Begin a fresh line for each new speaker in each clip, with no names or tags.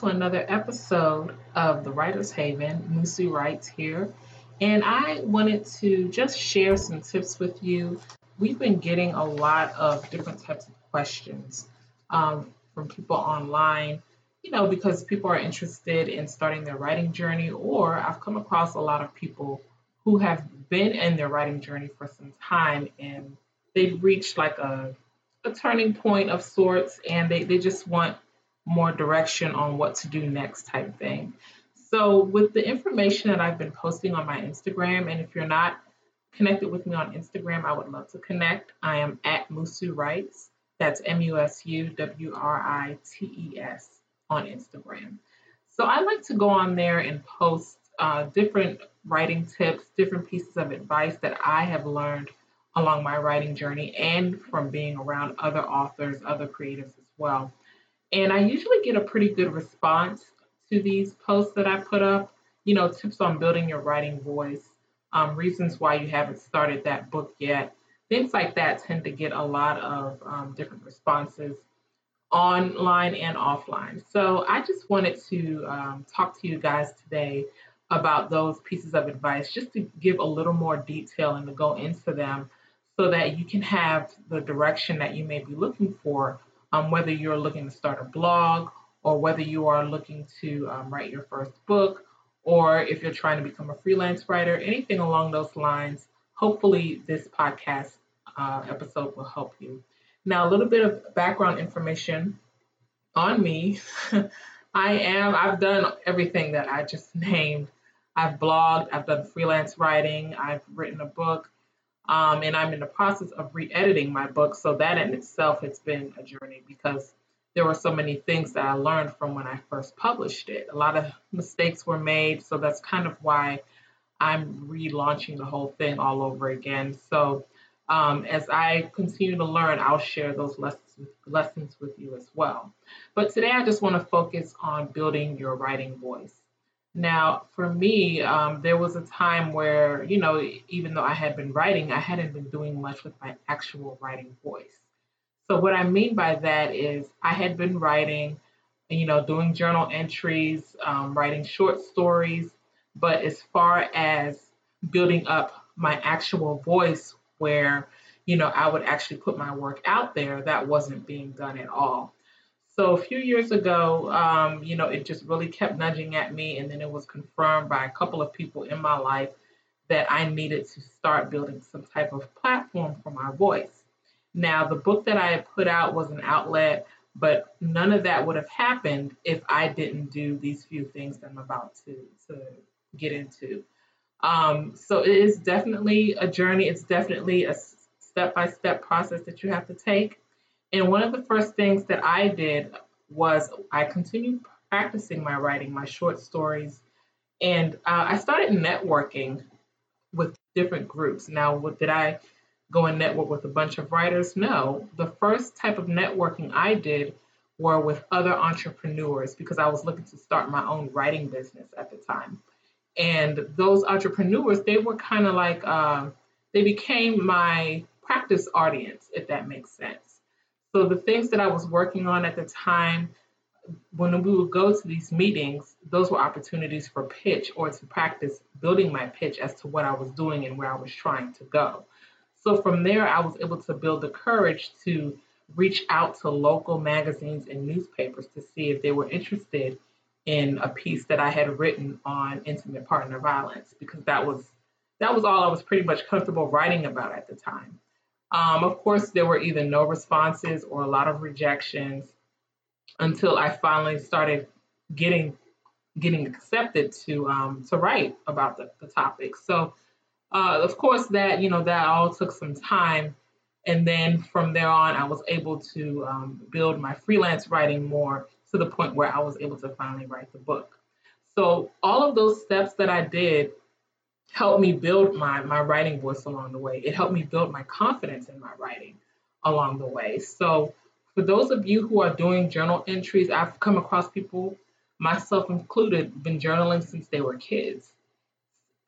to another episode of The Writer's Haven. Musu Writes here. And I wanted to just share some tips with you. We've been getting a lot of different types of questions um, from people online, you know, because people are interested in starting their writing journey, or I've come across a lot of people who have been in their writing journey for some time and they've reached like a, a turning point of sorts and they, they just want more direction on what to do next type thing. So, with the information that I've been posting on my Instagram, and if you're not connected with me on Instagram, I would love to connect. I am at Musu Writes. That's M U S U W R I T E S on Instagram. So, I like to go on there and post uh, different writing tips, different pieces of advice that I have learned along my writing journey and from being around other authors, other creatives as well. And I usually get a pretty good response to these posts that I put up. You know, tips on building your writing voice, um, reasons why you haven't started that book yet. Things like that tend to get a lot of um, different responses online and offline. So I just wanted to um, talk to you guys today about those pieces of advice, just to give a little more detail and to go into them so that you can have the direction that you may be looking for um, whether you're looking to start a blog or whether you are looking to um, write your first book or if you're trying to become a freelance writer, anything along those lines. Hopefully, this podcast uh, episode will help you. Now, a little bit of background information on me. I am, I've done everything that I just named. I've blogged, I've done freelance writing, I've written a book, um, and I'm in the process of re editing my book. So that in itself has been a journey because there were so many things that I learned from when I first published it. A lot of mistakes were made. So that's kind of why I'm relaunching the whole thing all over again. So um, as I continue to learn, I'll share those lessons lessons with you as well. But today I just want to focus on building your writing voice. Now, for me, um, there was a time where, you know, even though I had been writing, I hadn't been doing much with my actual writing voice. So, what I mean by that is I had been writing, you know, doing journal entries, um, writing short stories, but as far as building up my actual voice, where, you know, I would actually put my work out there, that wasn't being done at all. So a few years ago, um, you know, it just really kept nudging at me, and then it was confirmed by a couple of people in my life that I needed to start building some type of platform for my voice. Now, the book that I had put out was an outlet, but none of that would have happened if I didn't do these few things that I'm about to, to get into. Um, so it is definitely a journey. It's definitely a step by step process that you have to take. And one of the first things that I did was I continued practicing my writing, my short stories, and uh, I started networking with different groups. Now, what, did I go and network with a bunch of writers? No. The first type of networking I did were with other entrepreneurs because I was looking to start my own writing business at the time. And those entrepreneurs, they were kind of like, uh, they became my practice audience, if that makes sense. So the things that I was working on at the time, when we would go to these meetings, those were opportunities for pitch or to practice building my pitch as to what I was doing and where I was trying to go. So from there, I was able to build the courage to reach out to local magazines and newspapers to see if they were interested in a piece that I had written on intimate partner violence because that was that was all I was pretty much comfortable writing about at the time. Um, of course, there were either no responses or a lot of rejections until I finally started getting getting accepted to um, to write about the, the topic. So, uh, of course, that you know that all took some time, and then from there on, I was able to um, build my freelance writing more to the point where I was able to finally write the book. So, all of those steps that I did helped me build my my writing voice along the way. It helped me build my confidence in my writing along the way. So for those of you who are doing journal entries, I've come across people, myself included, been journaling since they were kids.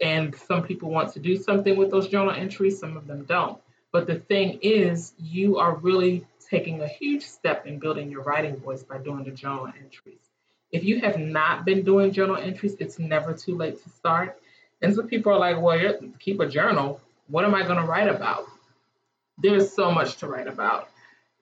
And some people want to do something with those journal entries, some of them don't. But the thing is, you are really taking a huge step in building your writing voice by doing the journal entries. If you have not been doing journal entries, it's never too late to start. And some people are like, well, you keep a journal. What am I going to write about? There's so much to write about.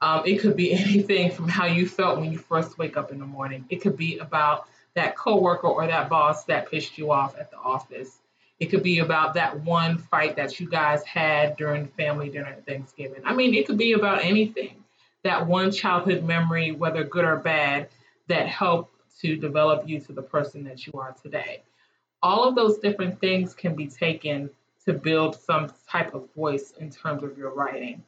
Um, it could be anything from how you felt when you first wake up in the morning. It could be about that coworker or that boss that pissed you off at the office. It could be about that one fight that you guys had during family dinner at Thanksgiving. I mean, it could be about anything. That one childhood memory, whether good or bad, that helped to develop you to the person that you are today. All of those different things can be taken to build some type of voice in terms of your writing.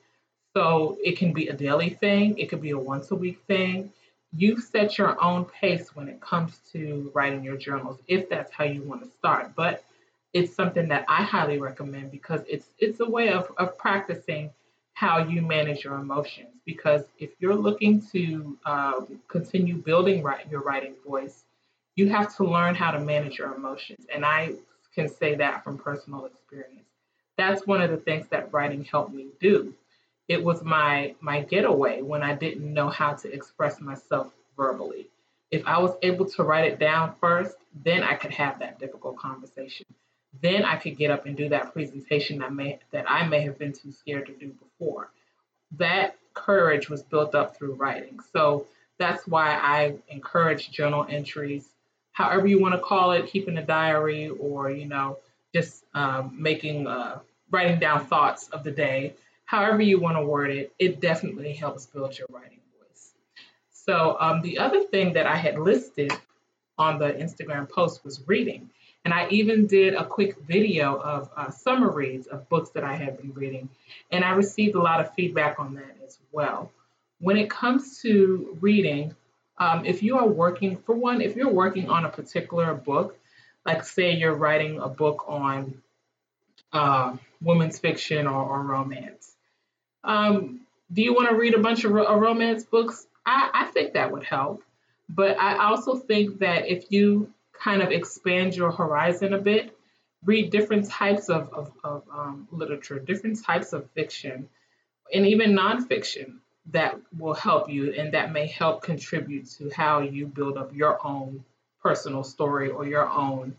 So it can be a daily thing, it could be a once a week thing. You set your own pace when it comes to writing your journals, if that's how you want to start. But it's something that I highly recommend because it's it's a way of, of practicing how you manage your emotions. Because if you're looking to um, continue building write, your writing voice, you have to learn how to manage your emotions. And I can say that from personal experience. That's one of the things that writing helped me do. It was my my getaway when I didn't know how to express myself verbally. If I was able to write it down first, then I could have that difficult conversation then I could get up and do that presentation that may that I may have been too scared to do before. That courage was built up through writing. So that's why I encourage journal entries, however you want to call it, keeping a diary or you know just um, making uh, writing down thoughts of the day. However you want to word it, it definitely helps build your writing voice. So um, the other thing that I had listed on the Instagram post was reading. And I even did a quick video of uh, summer reads of books that I had been reading. And I received a lot of feedback on that as well. When it comes to reading, um, if you are working, for one, if you're working on a particular book, like say you're writing a book on uh, women's fiction or, or romance, um, do you want to read a bunch of ro- romance books? I, I think that would help. But I also think that if you kind of expand your horizon a bit. Read different types of, of, of um, literature, different types of fiction, and even nonfiction that will help you and that may help contribute to how you build up your own personal story or your own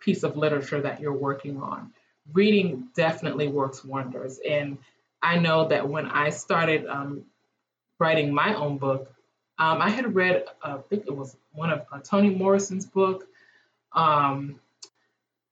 piece of literature that you're working on. Reading definitely works wonders. And I know that when I started um, writing my own book, um, I had read, uh, I think it was one of uh, Toni Morrison's book, um,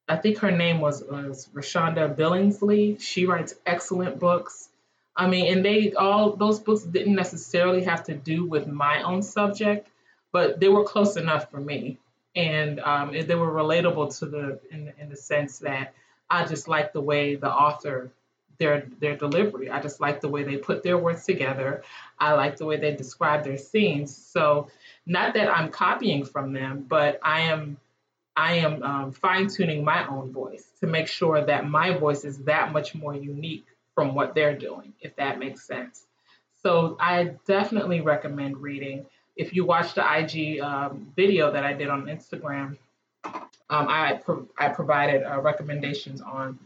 I think her name was, was ReShonda Billingsley. She writes excellent books. I mean, and they all those books didn't necessarily have to do with my own subject, but they were close enough for me, and um, they were relatable to the in, in the sense that I just like the way the author their their delivery. I just like the way they put their words together. I like the way they describe their scenes. So, not that I'm copying from them, but I am I am um, fine tuning my own voice to make sure that my voice is that much more unique from what they're doing, if that makes sense. So I definitely recommend reading. If you watch the IG um, video that I did on Instagram, um, I pro- I provided uh, recommendations on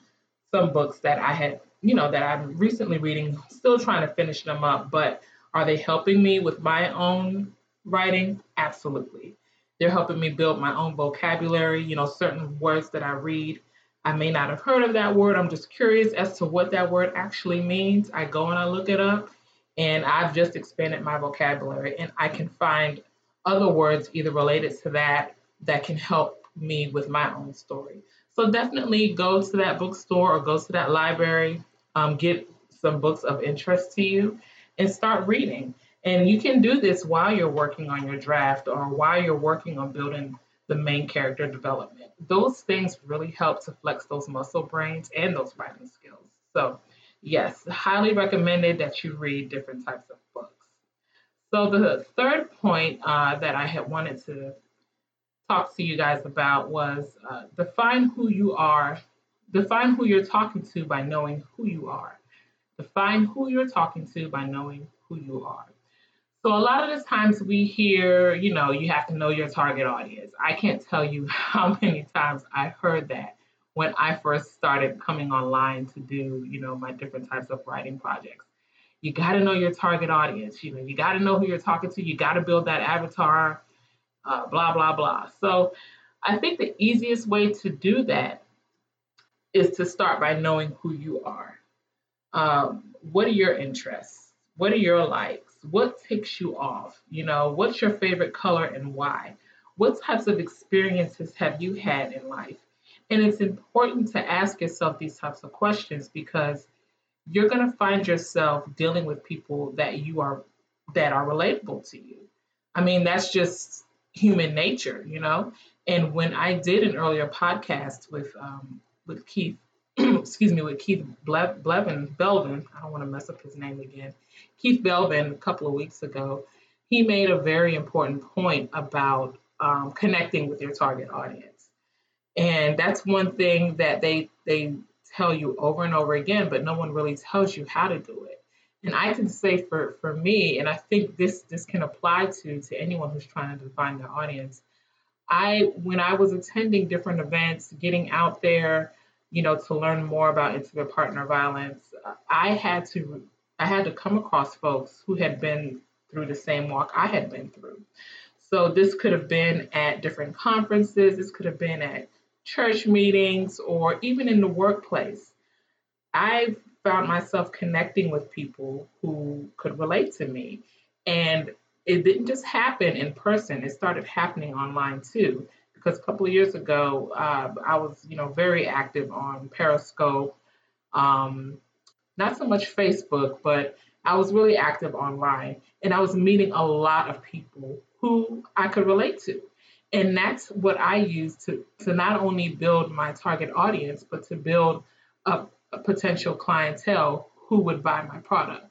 some books that I had, you know, that I'm recently reading, still trying to finish them up. But are they helping me with my own writing? Absolutely. They're helping me build my own vocabulary. You know, certain words that I read, I may not have heard of that word. I'm just curious as to what that word actually means. I go and I look it up, and I've just expanded my vocabulary, and I can find other words either related to that that can help me with my own story. So definitely go to that bookstore or go to that library, um, get some books of interest to you, and start reading. And you can do this while you're working on your draft or while you're working on building the main character development. Those things really help to flex those muscle brains and those writing skills. So, yes, highly recommended that you read different types of books. So, the third point uh, that I had wanted to talk to you guys about was uh, define who you are, define who you're talking to by knowing who you are. Define who you're talking to by knowing who you are. So a lot of the times we hear, you know, you have to know your target audience. I can't tell you how many times I heard that when I first started coming online to do, you know, my different types of writing projects. You got to know your target audience. You know, you got to know who you're talking to. You got to build that avatar. uh, blah, blah, blah. So I think the easiest way to do that is to start by knowing who you are. Um, what are your interests? What are your likes? What ticks you off? You know, what's your favorite color and why? What types of experiences have you had in life? And it's important to ask yourself these types of questions because you're going to find yourself dealing with people that you are that are relatable to you. I mean, that's just human nature, you know. And when I did an earlier podcast with um, with Keith, excuse me, with Keith Ble- Blevin Belvin, I don't want to mess up his name again. Keith Belvin, a couple of weeks ago, he made a very important point about um, connecting with your target audience, and that's one thing that they they tell you over and over again, but no one really tells you how to do it. And I can say for for me, and I think this this can apply to to anyone who's trying to define their audience. I when I was attending different events, getting out there, you know, to learn more about intimate partner violence, I had to I had to come across folks who had been through the same walk I had been through. So this could have been at different conferences, this could have been at church meetings, or even in the workplace. I found myself connecting with people who could relate to me. And it didn't just happen in person, it started happening online too. Because a couple of years ago, uh, I was, you know, very active on Periscope, um, not so much Facebook, but I was really active online, and I was meeting a lot of people who I could relate to. And that's what I use to, to not only build my target audience, but to build a, a potential clientele who would buy my product.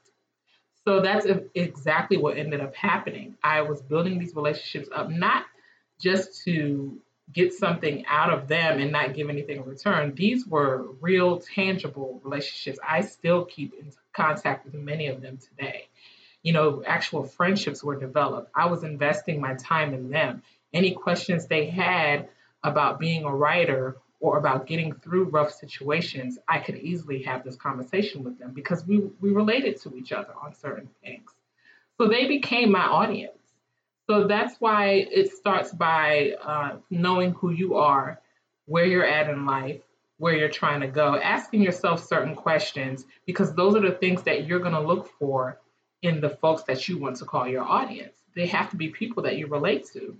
So that's exactly what ended up happening. I was building these relationships up, not just to get something out of them and not give anything in return. These were real, tangible relationships. I still keep in contact with many of them today. You know, actual friendships were developed. I was investing my time in them. Any questions they had about being a writer or about getting through rough situations, I could easily have this conversation with them because we, we related to each other on certain things. So they became my audience. So that's why it starts by uh, knowing who you are, where you're at in life, where you're trying to go, asking yourself certain questions, because those are the things that you're going to look for in the folks that you want to call your audience. They have to be people that you relate to.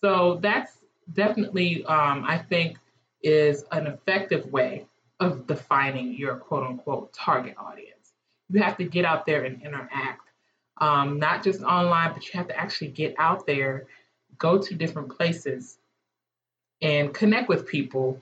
So that's definitely, um, I think, is an effective way of defining your quote unquote target audience. You have to get out there and interact, um, not just online, but you have to actually get out there, go to different places, and connect with people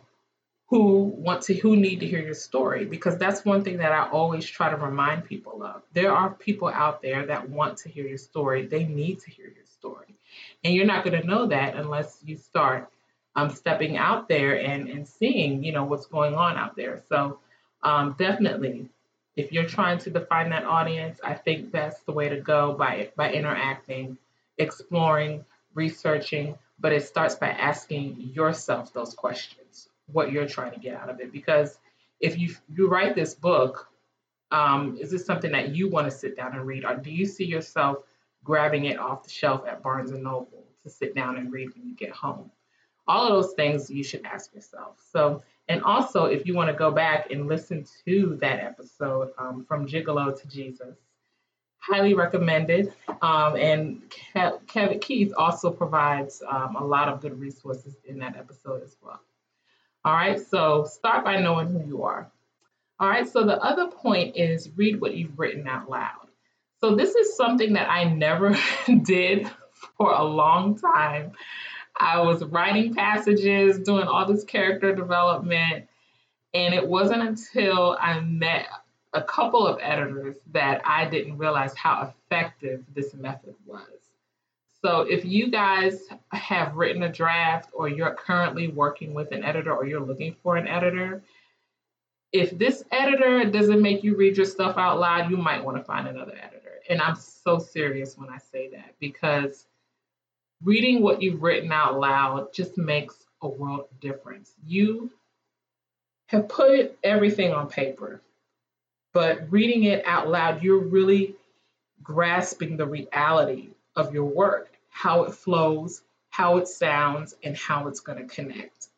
who want to who need to hear your story because that's one thing that I always try to remind people of. There are people out there that want to hear your story. They need to hear your story. And you're not going to know that unless you start um, stepping out there and, and seeing, you know, what's going on out there. So um, definitely, if you're trying to define that audience, I think that's the way to go by by interacting, exploring, researching. But it starts by asking yourself those questions, what you're trying to get out of it. Because if you you write this book, um, is this something that you want to sit down and read, or do you see yourself grabbing it off the shelf at Barnes and Noble to sit down and read when you get home? all of those things you should ask yourself. So, and also if you want to go back and listen to that episode um, from Gigolo to Jesus, highly recommended. Um, and Kevin Keith also provides um, a lot of good resources in that episode as well. All right, so start by knowing who you are. All right, so the other point is read what you've written out loud. So this is something that I never did for a long time. I was writing passages, doing all this character development. And it wasn't until I met a couple of editors that I didn't realize how effective this method was. So if you guys have written a draft or you're currently working with an editor or you're looking for an editor, if this editor doesn't make you read your stuff out loud, you might want to find another editor. And I'm so serious when I say that because reading what you've written out loud just makes a world of difference. You have put everything on paper, but reading it out loud, you're really grasping the reality of your work, how it flows, how it sounds, and how it's going to connect.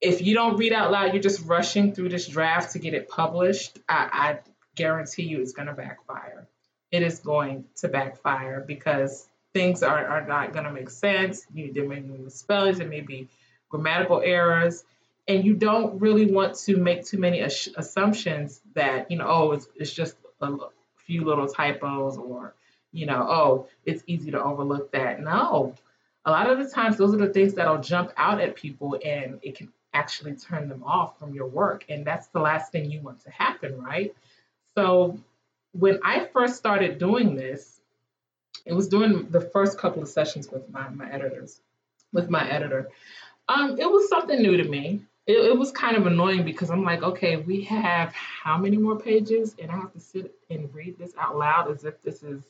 If you don't read out loud, you're just rushing through this draft to get it published, I, I guarantee you it's going to backfire. It is going to backfire because things are, are not going to make sense. You, there may be misspellings, there may be grammatical errors, and you don't really want to make too many assumptions that, you know, oh, it's, it's just a few little typos or, you know, oh, it's easy to overlook that. No, a lot of the times those are the things that'll jump out at people and it can actually turn them off from your work. And that's the last thing you want to happen, right? So when I first started doing this, it was during the first couple of sessions with my, my editors, with my editor. Um, it was something new to me. It, it was kind of annoying because I'm like, okay, we have how many more pages, and I have to sit and read this out loud as if this is,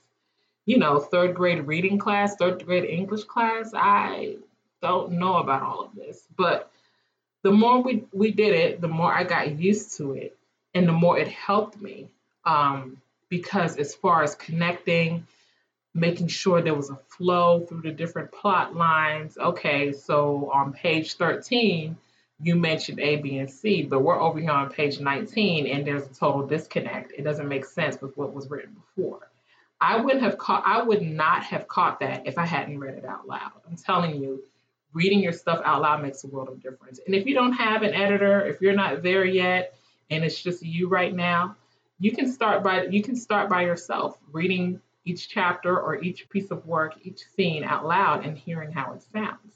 you know, third grade reading class, third grade English class. I don't know about all of this, but the more we we did it, the more I got used to it, and the more it helped me. Um, because as far as connecting making sure there was a flow through the different plot lines. Okay, so on page 13, you mentioned A, B, and C, but we're over here on page 19 and there's a total disconnect. It doesn't make sense with what was written before. I wouldn't have caught I would not have caught that if I hadn't read it out loud. I'm telling you, reading your stuff out loud makes a world of difference. And if you don't have an editor, if you're not there yet and it's just you right now, you can start by you can start by yourself reading each chapter or each piece of work, each scene out loud and hearing how it sounds,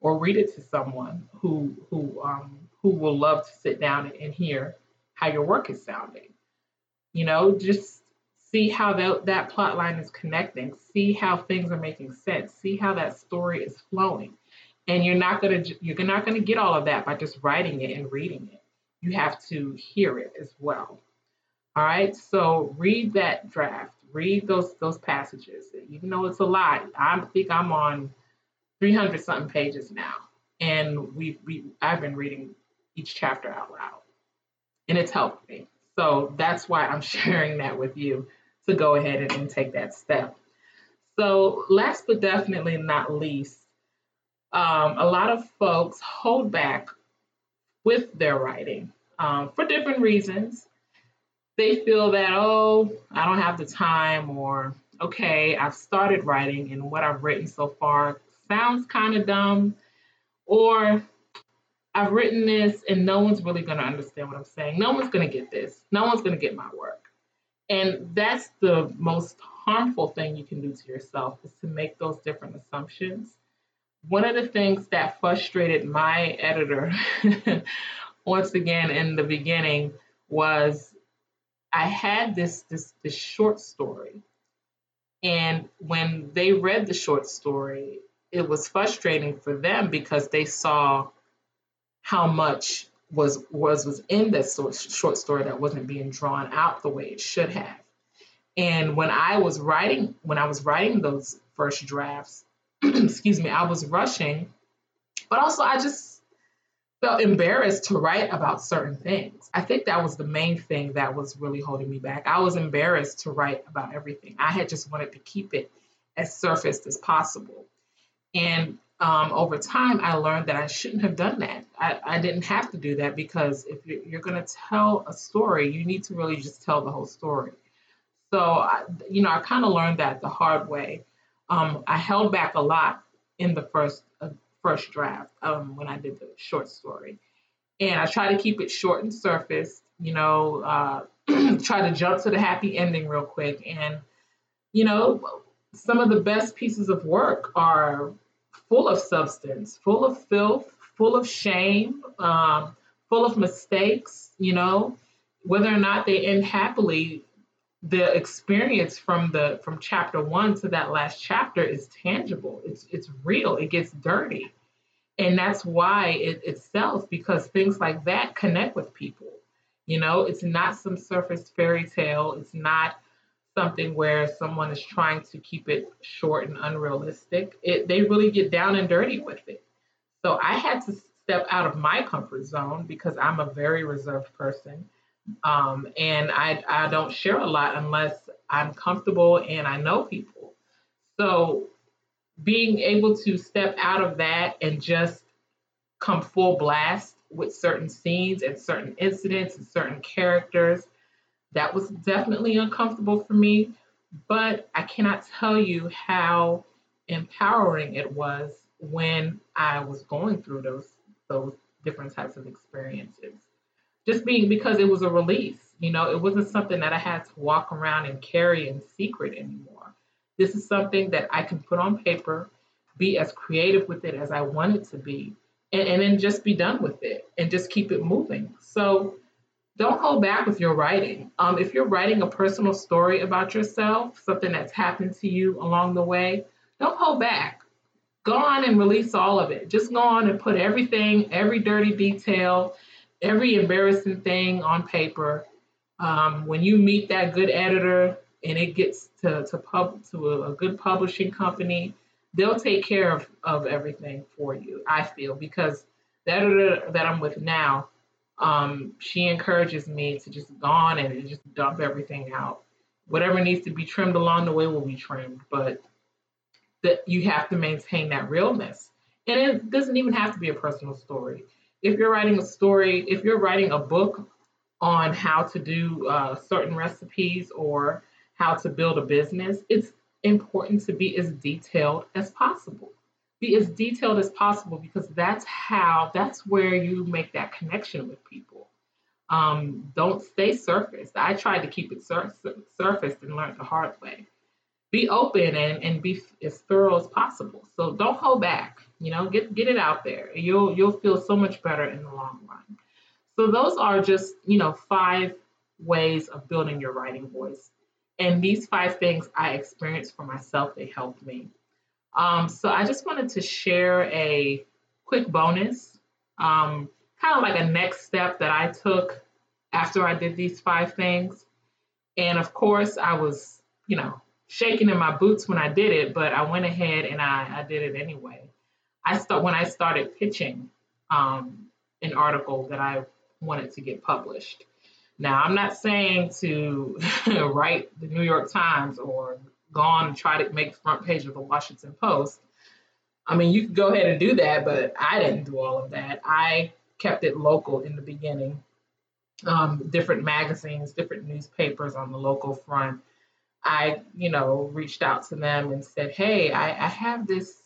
or read it to someone who who um, who will love to sit down and, and hear how your work is sounding. You know, just see how that that plot line is connecting, see how things are making sense, see how that story is flowing. And you're not gonna you're not gonna get all of that by just writing it and reading it. You have to hear it as well. All right, so read that draft read those those passages. Even though it's a lot, I think I'm on 300 something pages now, and we we I've been reading each chapter out loud, and it's helped me. So that's why I'm sharing that with you to go ahead and, and take that step. So last but definitely not least, um, a lot of folks hold back with their writing um, for different reasons they feel that, oh, I don't have the time, or okay, I've started writing and what I've written so far sounds kind of dumb, or I've written this and no one's really going to understand what I'm saying. No one's going to get this. No one's going to get my work. And that's the most harmful thing you can do to yourself is to make those different assumptions. One of the things that frustrated my editor, once again in the beginning, was I had this this this short story, and when they read the short story, it was frustrating for them because they saw how much was was was in that short story that wasn't being drawn out the way it should have. And when I was writing when I was writing those first drafts, excuse me, I was rushing, but also I just felt embarrassed to write about certain things. I think that was the main thing that was really holding me back. I was embarrassed to write about everything. I had just wanted to keep it as surfaced as possible. And um, over time, I learned that I shouldn't have done that. I, I didn't have to do that because if you're, you're going to tell a story, you need to really just tell the whole story. So, I, you know, I kind of learned that the hard way. Um, I held back a lot in the first first draft um, when I did the short story. And I try to keep it short and surface, you know, uh, try to jump to the happy ending real quick. And, you know, some of the best pieces of work are full of substance, full of filth, full of shame, um, full of mistakes, you know, whether or not they end happily, the experience from the from chapter one to that last chapter is tangible. It's it's real. It gets dirty. And that's why it, it sells because things like that connect with people. You know, it's not some surface fairy tale. It's not something where someone is trying to keep it short and unrealistic. It, they really get down and dirty with it. So I had to step out of my comfort zone because I'm a very reserved person. Um, and I, I don't share a lot unless I'm comfortable and I know people. So being able to step out of that and just come full blast with certain scenes and certain incidents and certain characters, that was definitely uncomfortable for me. But I cannot tell you how empowering it was when I was going through those those different types of experiences. Just being because it was a release, you know, it wasn't something that I had to walk around and carry in secret anymore. This is something that I can put on paper, be as creative with it as I want it to be, and, and then just be done with it and just keep it moving. So don't hold back with your writing. Um, if you're writing a personal story about yourself, something that's happened to you along the way, don't hold back. Go on and release all of it. Just go on and put everything, every dirty detail, every embarrassing thing on paper. Um, when you meet that good editor and it gets to to pub to a, a good publishing company, they'll take care of, of everything for you. I feel because the editor that I'm with now, um, she encourages me to just go on and just dump everything out. Whatever needs to be trimmed along the way will be trimmed, but that you have to maintain that realness. And it doesn't even have to be a personal story. If you're writing a story, if you're writing a book on how to do uh, certain recipes or how to build a business, it's important to be as detailed as possible. Be as detailed as possible because that's how, that's where you make that connection with people. Um, don't stay surface. I tried to keep it sur- surfaced and learned the hard way. Be open and, and be as thorough as possible. So don't hold back. You know, get get it out there. You'll you'll feel so much better in the long run. So those are just you know five ways of building your writing voice. And these five things I experienced for myself, they helped me. Um, so I just wanted to share a quick bonus, um, kind of like a next step that I took after I did these five things. And of course, I was, you know, shaking in my boots when I did it, but I went ahead and I, I did it anyway. I start when I started pitching um, an article that I wanted to get published. Now, I'm not saying to write the New York Times or go on and try to make the front page of the Washington Post. I mean, you could go ahead and do that, but I didn't do all of that. I kept it local in the beginning. Um, different magazines, different newspapers on the local front. I, you know, reached out to them and said, "Hey, I, I have this.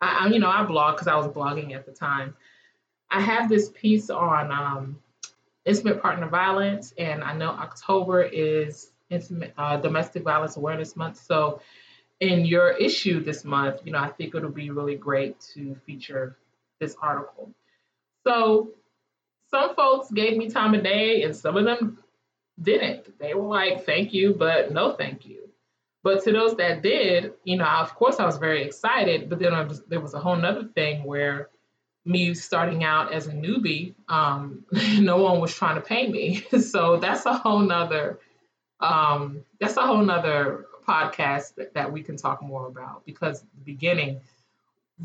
I, you know, I blog because I was blogging at the time. I have this piece on um, intimate partner violence, and I know October is intimate uh, domestic violence awareness month. So, in your issue this month, you know, I think it'll be really great to feature this article. So, some folks gave me time of day, and some of them didn't. They were like, "Thank you, but no, thank you." But to those that did, you know, of course, I was very excited. But then was, there was a whole nother thing where me starting out as a newbie, um, no one was trying to pay me. so that's a whole nother um, that's a whole nother podcast that, that we can talk more about because the beginning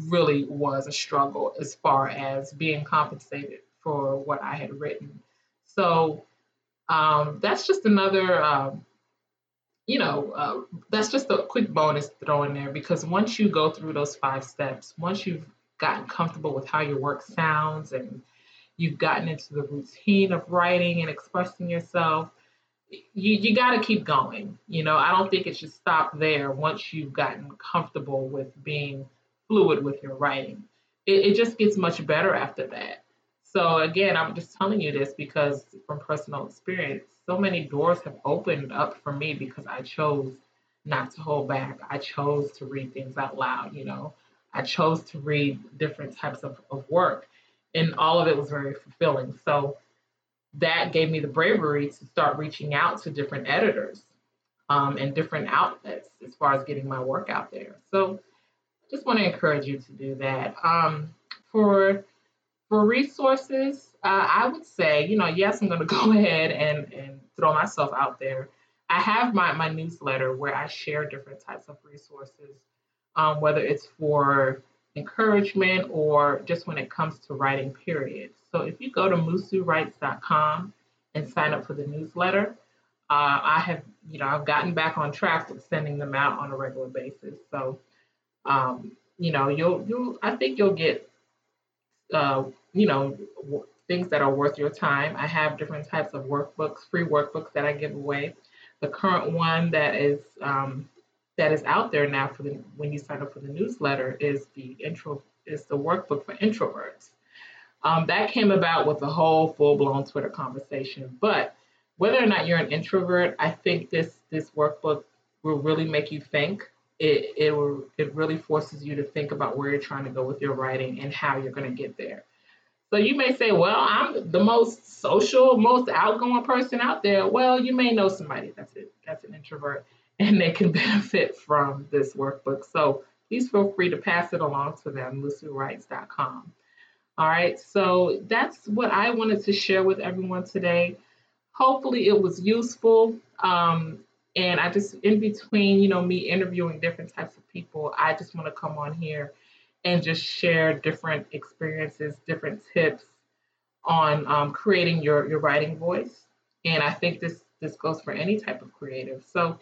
really was a struggle as far as being compensated for what I had written. So um, that's just another, um, you know, uh, that's just a quick bonus to throw in there because once you go through those five steps, once you've gotten comfortable with how your work sounds and you've gotten into the routine of writing and expressing yourself, you, you got to keep going. You know, I don't think it should stop there once you've gotten comfortable with being fluid with your writing. It, it just gets much better after that. So, again, I'm just telling you this because from personal experience, so many doors have opened up for me because I chose not to hold back. I chose to read things out loud, you know. I chose to read different types of, of work, and all of it was very fulfilling. So that gave me the bravery to start reaching out to different editors um, and different outlets as far as getting my work out there. So just want to encourage you to do that. Um, for for resources, uh, I would say, you know, yes, I'm going to go ahead and, and throw myself out there. I have my, my newsletter where I share different types of resources um, whether it's for encouragement or just when it comes to writing, period. So if you go to musuwrites.com and sign up for the newsletter, uh, I have, you know, I've gotten back on track with sending them out on a regular basis. So Um, you know, you'll you'll I think you'll get uh, you know w- things that are worth your time. I have different types of workbooks, free workbooks that I give away. The current one that is um, that is out there now for the when you sign up for the newsletter is the intro is the workbook for introverts. Um, that came about with a whole full blown Twitter conversation. But whether or not you're an introvert, I think this this workbook will really make you think. It it will it really forces you to think about where you're trying to go with your writing and how you're going to get there. So you may say, well, I'm the most social, most outgoing person out there. Well, you may know somebody that's it, that's an introvert, and they can benefit from this workbook. So please feel free to pass it along to them, musuwrites.com. All right, so that's what I wanted to share with everyone today. Hopefully, it was useful. Um, and I just, in between, you know, me interviewing different types of people, I just want to come on here and just share different experiences, different tips on um, creating your, your writing voice. And I think this this goes for any type of creative. So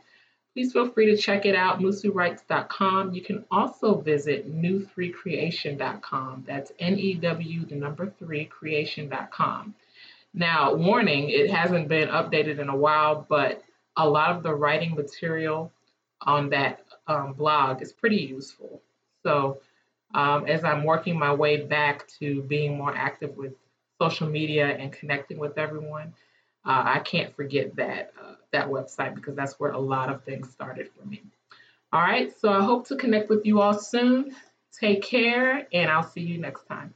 please feel free to check it out, musuwrites.com. You can also visit new3creation.com. That's N-E-W, the number three, creation.com. Now, warning, it hasn't been updated in a while, but a lot of the writing material on that um, blog is pretty useful. So um, as I'm working my way back to being more active with social media and connecting with everyone, uh, I can't forget that uh, that website because that's where a lot of things started for me. All right, so I hope to connect with you all soon. Take care, and I'll see you next time.